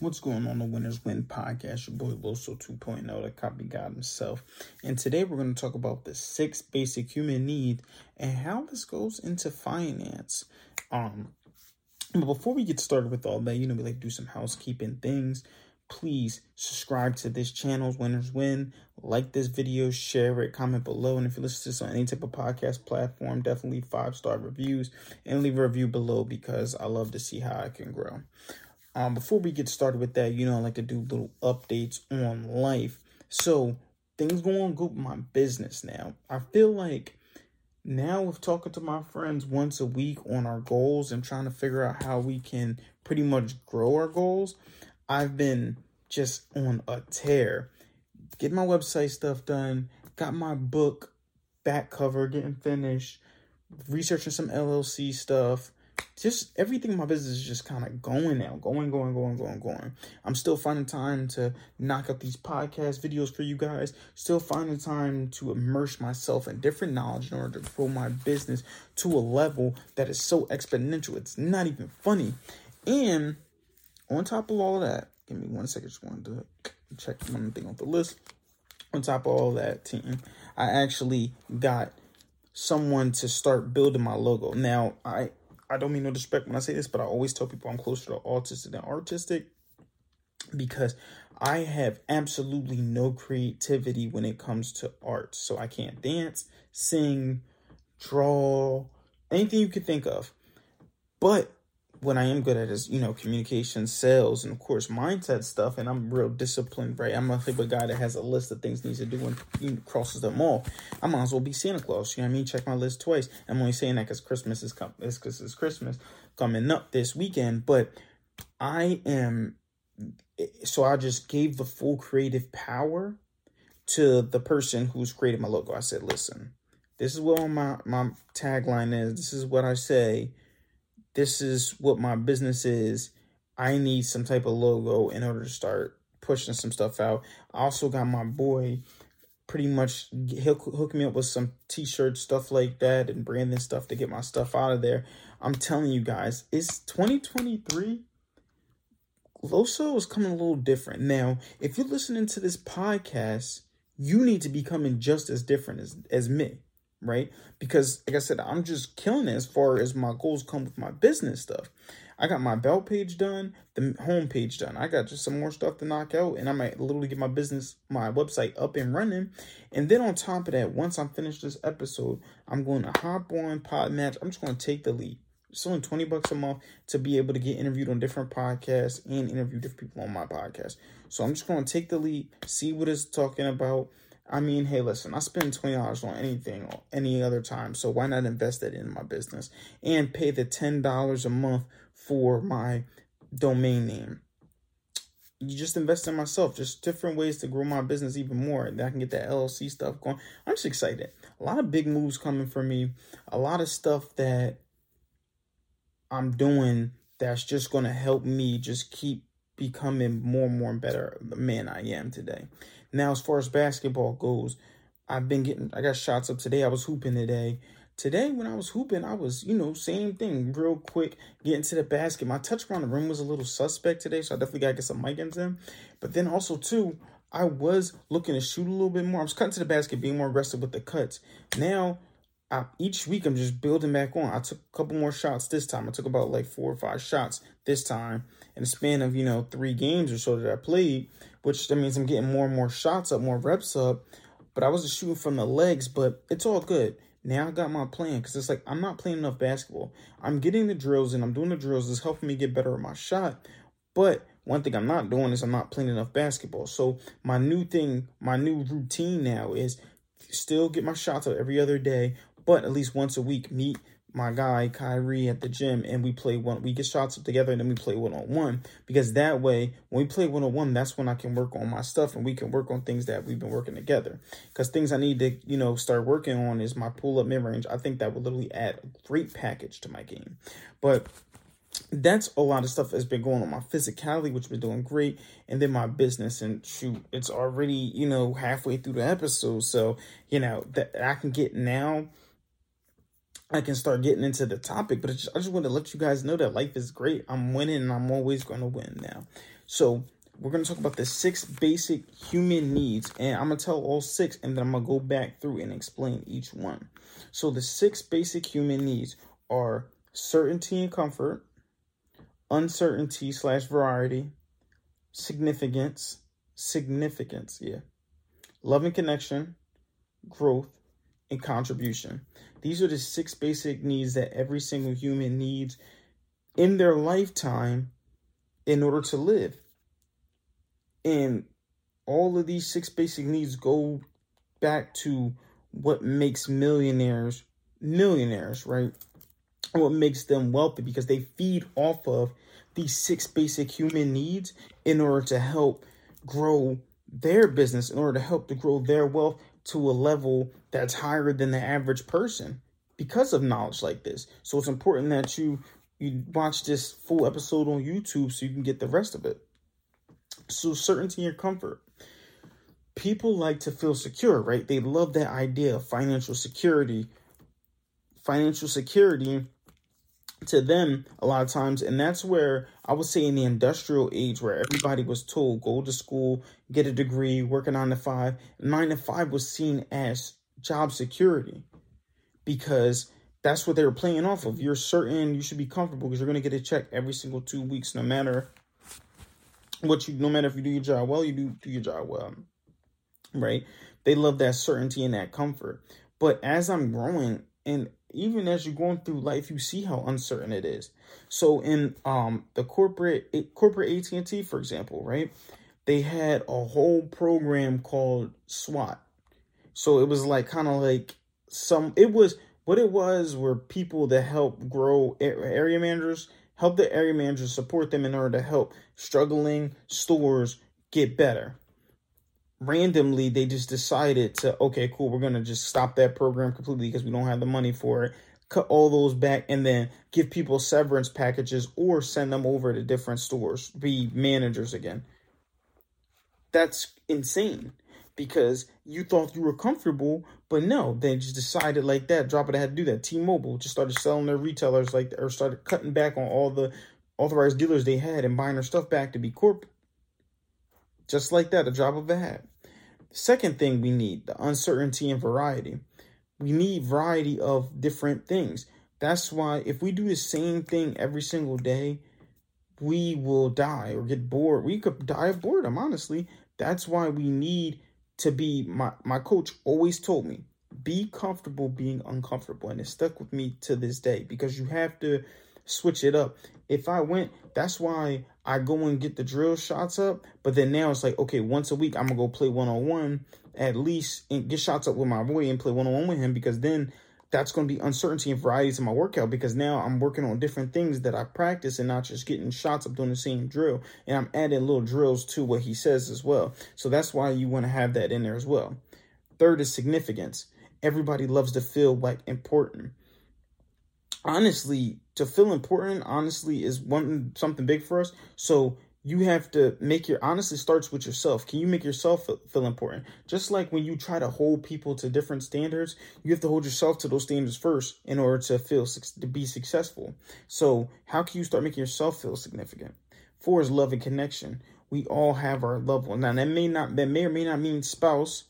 What's going on the Winners Win podcast? Your boy Loso 2.0, the copy god himself. And today we're going to talk about the six basic human needs and how this goes into finance. Um, but before we get started with all that, you know, we like do some housekeeping things. Please subscribe to this channel's Winners Win. Like this video, share it, comment below. And if you listen to this on any type of podcast platform, definitely five star reviews and leave a review below because I love to see how I can grow. Um, before we get started with that, you know, I like to do little updates on life. So things going good with my business now. I feel like now with talking to my friends once a week on our goals and trying to figure out how we can pretty much grow our goals, I've been just on a tear. Get my website stuff done, got my book back cover getting finished, researching some LLC stuff, just everything in my business is just kind of going now, going, going, going, going, going. I'm still finding time to knock out these podcast videos for you guys. Still finding time to immerse myself in different knowledge in order to grow my business to a level that is so exponential. It's not even funny. And on top of all of that, give me one second. Just wanted to check one thing off the list. On top of all that, team, I actually got someone to start building my logo. Now, I I don't mean no disrespect when I say this, but I always tell people I'm closer to autistic than artistic because I have absolutely no creativity when it comes to art. So I can't dance, sing, draw, anything you could think of. But what I am good at is, you know, communication, sales, and of course mindset stuff. And I'm real disciplined, right? I'm a type of guy that has a list of things needs to do and you know, crosses them all. I might as well be Santa Claus. You know what I mean? Check my list twice. I'm only saying that because Christmas is coming. It's because it's Christmas coming up this weekend. But I am. So I just gave the full creative power to the person who's created my logo. I said, listen, this is what my my tagline is. This is what I say this is what my business is. I need some type of logo in order to start pushing some stuff out. I also got my boy pretty much he'll hook me up with some t-shirts stuff like that and branding stuff to get my stuff out of there i'm telling you guys it's 2023 loso is coming a little different now if you're listening to this podcast you need to be coming just as different as as me right? Because, like I said, I'm just killing it as far as my goals come with my business stuff. I got my belt page done, the home page done. I got just some more stuff to knock out, and I might literally get my business, my website up and running. And then on top of that, once I'm finished this episode, I'm going to hop on Podmatch. I'm just going to take the lead. It's only 20 bucks a month to be able to get interviewed on different podcasts and interview different people on my podcast. So I'm just going to take the lead, see what it's talking about, I mean, hey, listen, I spend twenty dollars on anything any other time, so why not invest it in my business and pay the ten dollars a month for my domain name? You just invest in myself, just different ways to grow my business even more. And I can get that LLC stuff going. I'm just excited. A lot of big moves coming for me. A lot of stuff that I'm doing that's just going to help me just keep becoming more and more and better the man I am today. Now, as far as basketball goes, I've been getting, I got shots up today. I was hooping today. Today, when I was hooping, I was, you know, same thing, real quick, getting to the basket. My touch around the rim was a little suspect today, so I definitely got to get some Mikan them. But then also, too, I was looking to shoot a little bit more. I was cutting to the basket, being more aggressive with the cuts. Now, I, each week I'm just building back on. I took a couple more shots this time. I took about like four or five shots this time in the span of, you know, three games or so that I played, which that means I'm getting more and more shots up, more reps up. But I was just shooting from the legs, but it's all good. Now I got my plan because it's like I'm not playing enough basketball. I'm getting the drills and I'm doing the drills. It's helping me get better at my shot. But one thing I'm not doing is I'm not playing enough basketball. So my new thing, my new routine now is still get my shots up every other day, but at least once a week meet my guy Kyrie at the gym and we play one we get shots up together and then we play one on one because that way when we play one on one that's when I can work on my stuff and we can work on things that we've been working together. Because things I need to you know start working on is my pull up mid range I think that would literally add a great package to my game. But that's a lot of stuff that's been going on. My physicality which been doing great and then my business and shoot it's already you know halfway through the episode. So you know that I can get now I can start getting into the topic, but I just, I just want to let you guys know that life is great. I'm winning and I'm always going to win now. So we're going to talk about the six basic human needs, and I'm going to tell all six, and then I'm going to go back through and explain each one. So the six basic human needs are certainty and comfort, uncertainty slash variety, significance, significance, yeah, love and connection, growth, and contribution. These are the six basic needs that every single human needs in their lifetime in order to live. And all of these six basic needs go back to what makes millionaires millionaires, right? What makes them wealthy because they feed off of these six basic human needs in order to help grow their business, in order to help to grow their wealth to a level that's higher than the average person because of knowledge like this. So it's important that you you watch this full episode on YouTube so you can get the rest of it. So certainty and comfort. People like to feel secure, right? They love that idea of financial security. Financial security to them a lot of times and that's where i would say in the industrial age where everybody was told go to school get a degree work a nine to five nine to five was seen as job security because that's what they were playing off of. You're certain you should be comfortable because you're going to get a check every single two weeks no matter what you no matter if you do your job well you do do your job well right? They love that certainty and that comfort. But as i'm growing and even as you're going through life, you see how uncertain it is. So in um the corporate corporate AT and T, for example, right? They had a whole program called SWAT. So it was like kind of like some. It was what it was were people that help grow area managers, help the area managers support them in order to help struggling stores get better randomly they just decided to okay cool we're gonna just stop that program completely because we don't have the money for it. Cut all those back and then give people severance packages or send them over to different stores be managers again. That's insane because you thought you were comfortable but no they just decided like that drop it had to do that. T-mobile just started selling their retailers like or started cutting back on all the authorized dealers they had and buying their stuff back to be corp just like that a drop of a hat Second thing we need the uncertainty and variety. We need variety of different things. That's why if we do the same thing every single day, we will die or get bored. We could die of boredom, honestly. That's why we need to be my my coach always told me, be comfortable being uncomfortable and it stuck with me to this day because you have to switch it up. If I went, that's why I go and get the drill shots up. But then now it's like, okay, once a week, I'm going to go play one on one at least and get shots up with my boy and play one on one with him because then that's going to be uncertainty and variety to my workout because now I'm working on different things that I practice and not just getting shots up doing the same drill. And I'm adding little drills to what he says as well. So that's why you want to have that in there as well. Third is significance. Everybody loves to feel like important honestly, to feel important, honestly, is one something big for us. So you have to make your honestly starts with yourself. Can you make yourself feel important? Just like when you try to hold people to different standards, you have to hold yourself to those standards first in order to feel to be successful. So how can you start making yourself feel significant? Four is love and connection. We all have our loved one. Now that may not that may or may not mean spouse,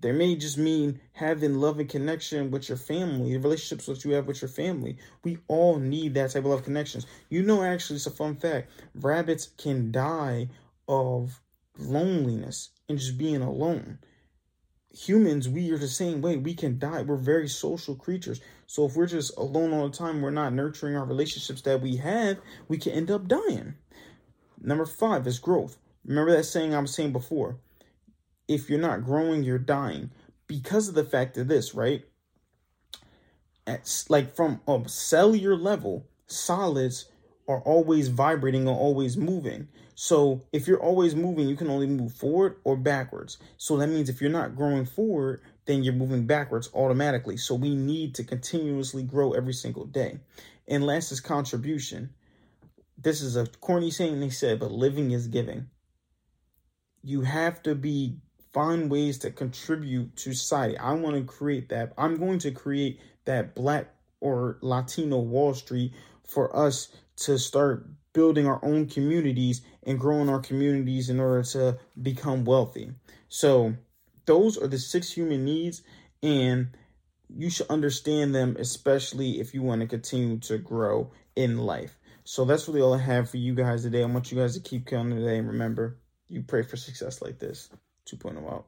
they may just mean having love and connection with your family, relationships that you have with your family. We all need that type of love connections. You know, actually, it's a fun fact. Rabbits can die of loneliness and just being alone. Humans, we are the same way. We can die. We're very social creatures. So if we're just alone all the time, we're not nurturing our relationships that we have, we can end up dying. Number five is growth. Remember that saying I was saying before if you're not growing, you're dying because of the fact of this, right? At, like from a cellular level, solids are always vibrating or always moving. So if you're always moving, you can only move forward or backwards. So that means if you're not growing forward, then you're moving backwards automatically. So we need to continuously grow every single day. And last is contribution. This is a corny saying they said, but living is giving. You have to be find ways to contribute to society. I want to create that. I'm going to create that black or Latino Wall Street for us to start building our own communities and growing our communities in order to become wealthy. So, those are the six human needs, and you should understand them, especially if you want to continue to grow in life. So, that's really all I have for you guys today. I want you guys to keep counting today. And remember, you pray for success like this. 2.0 out.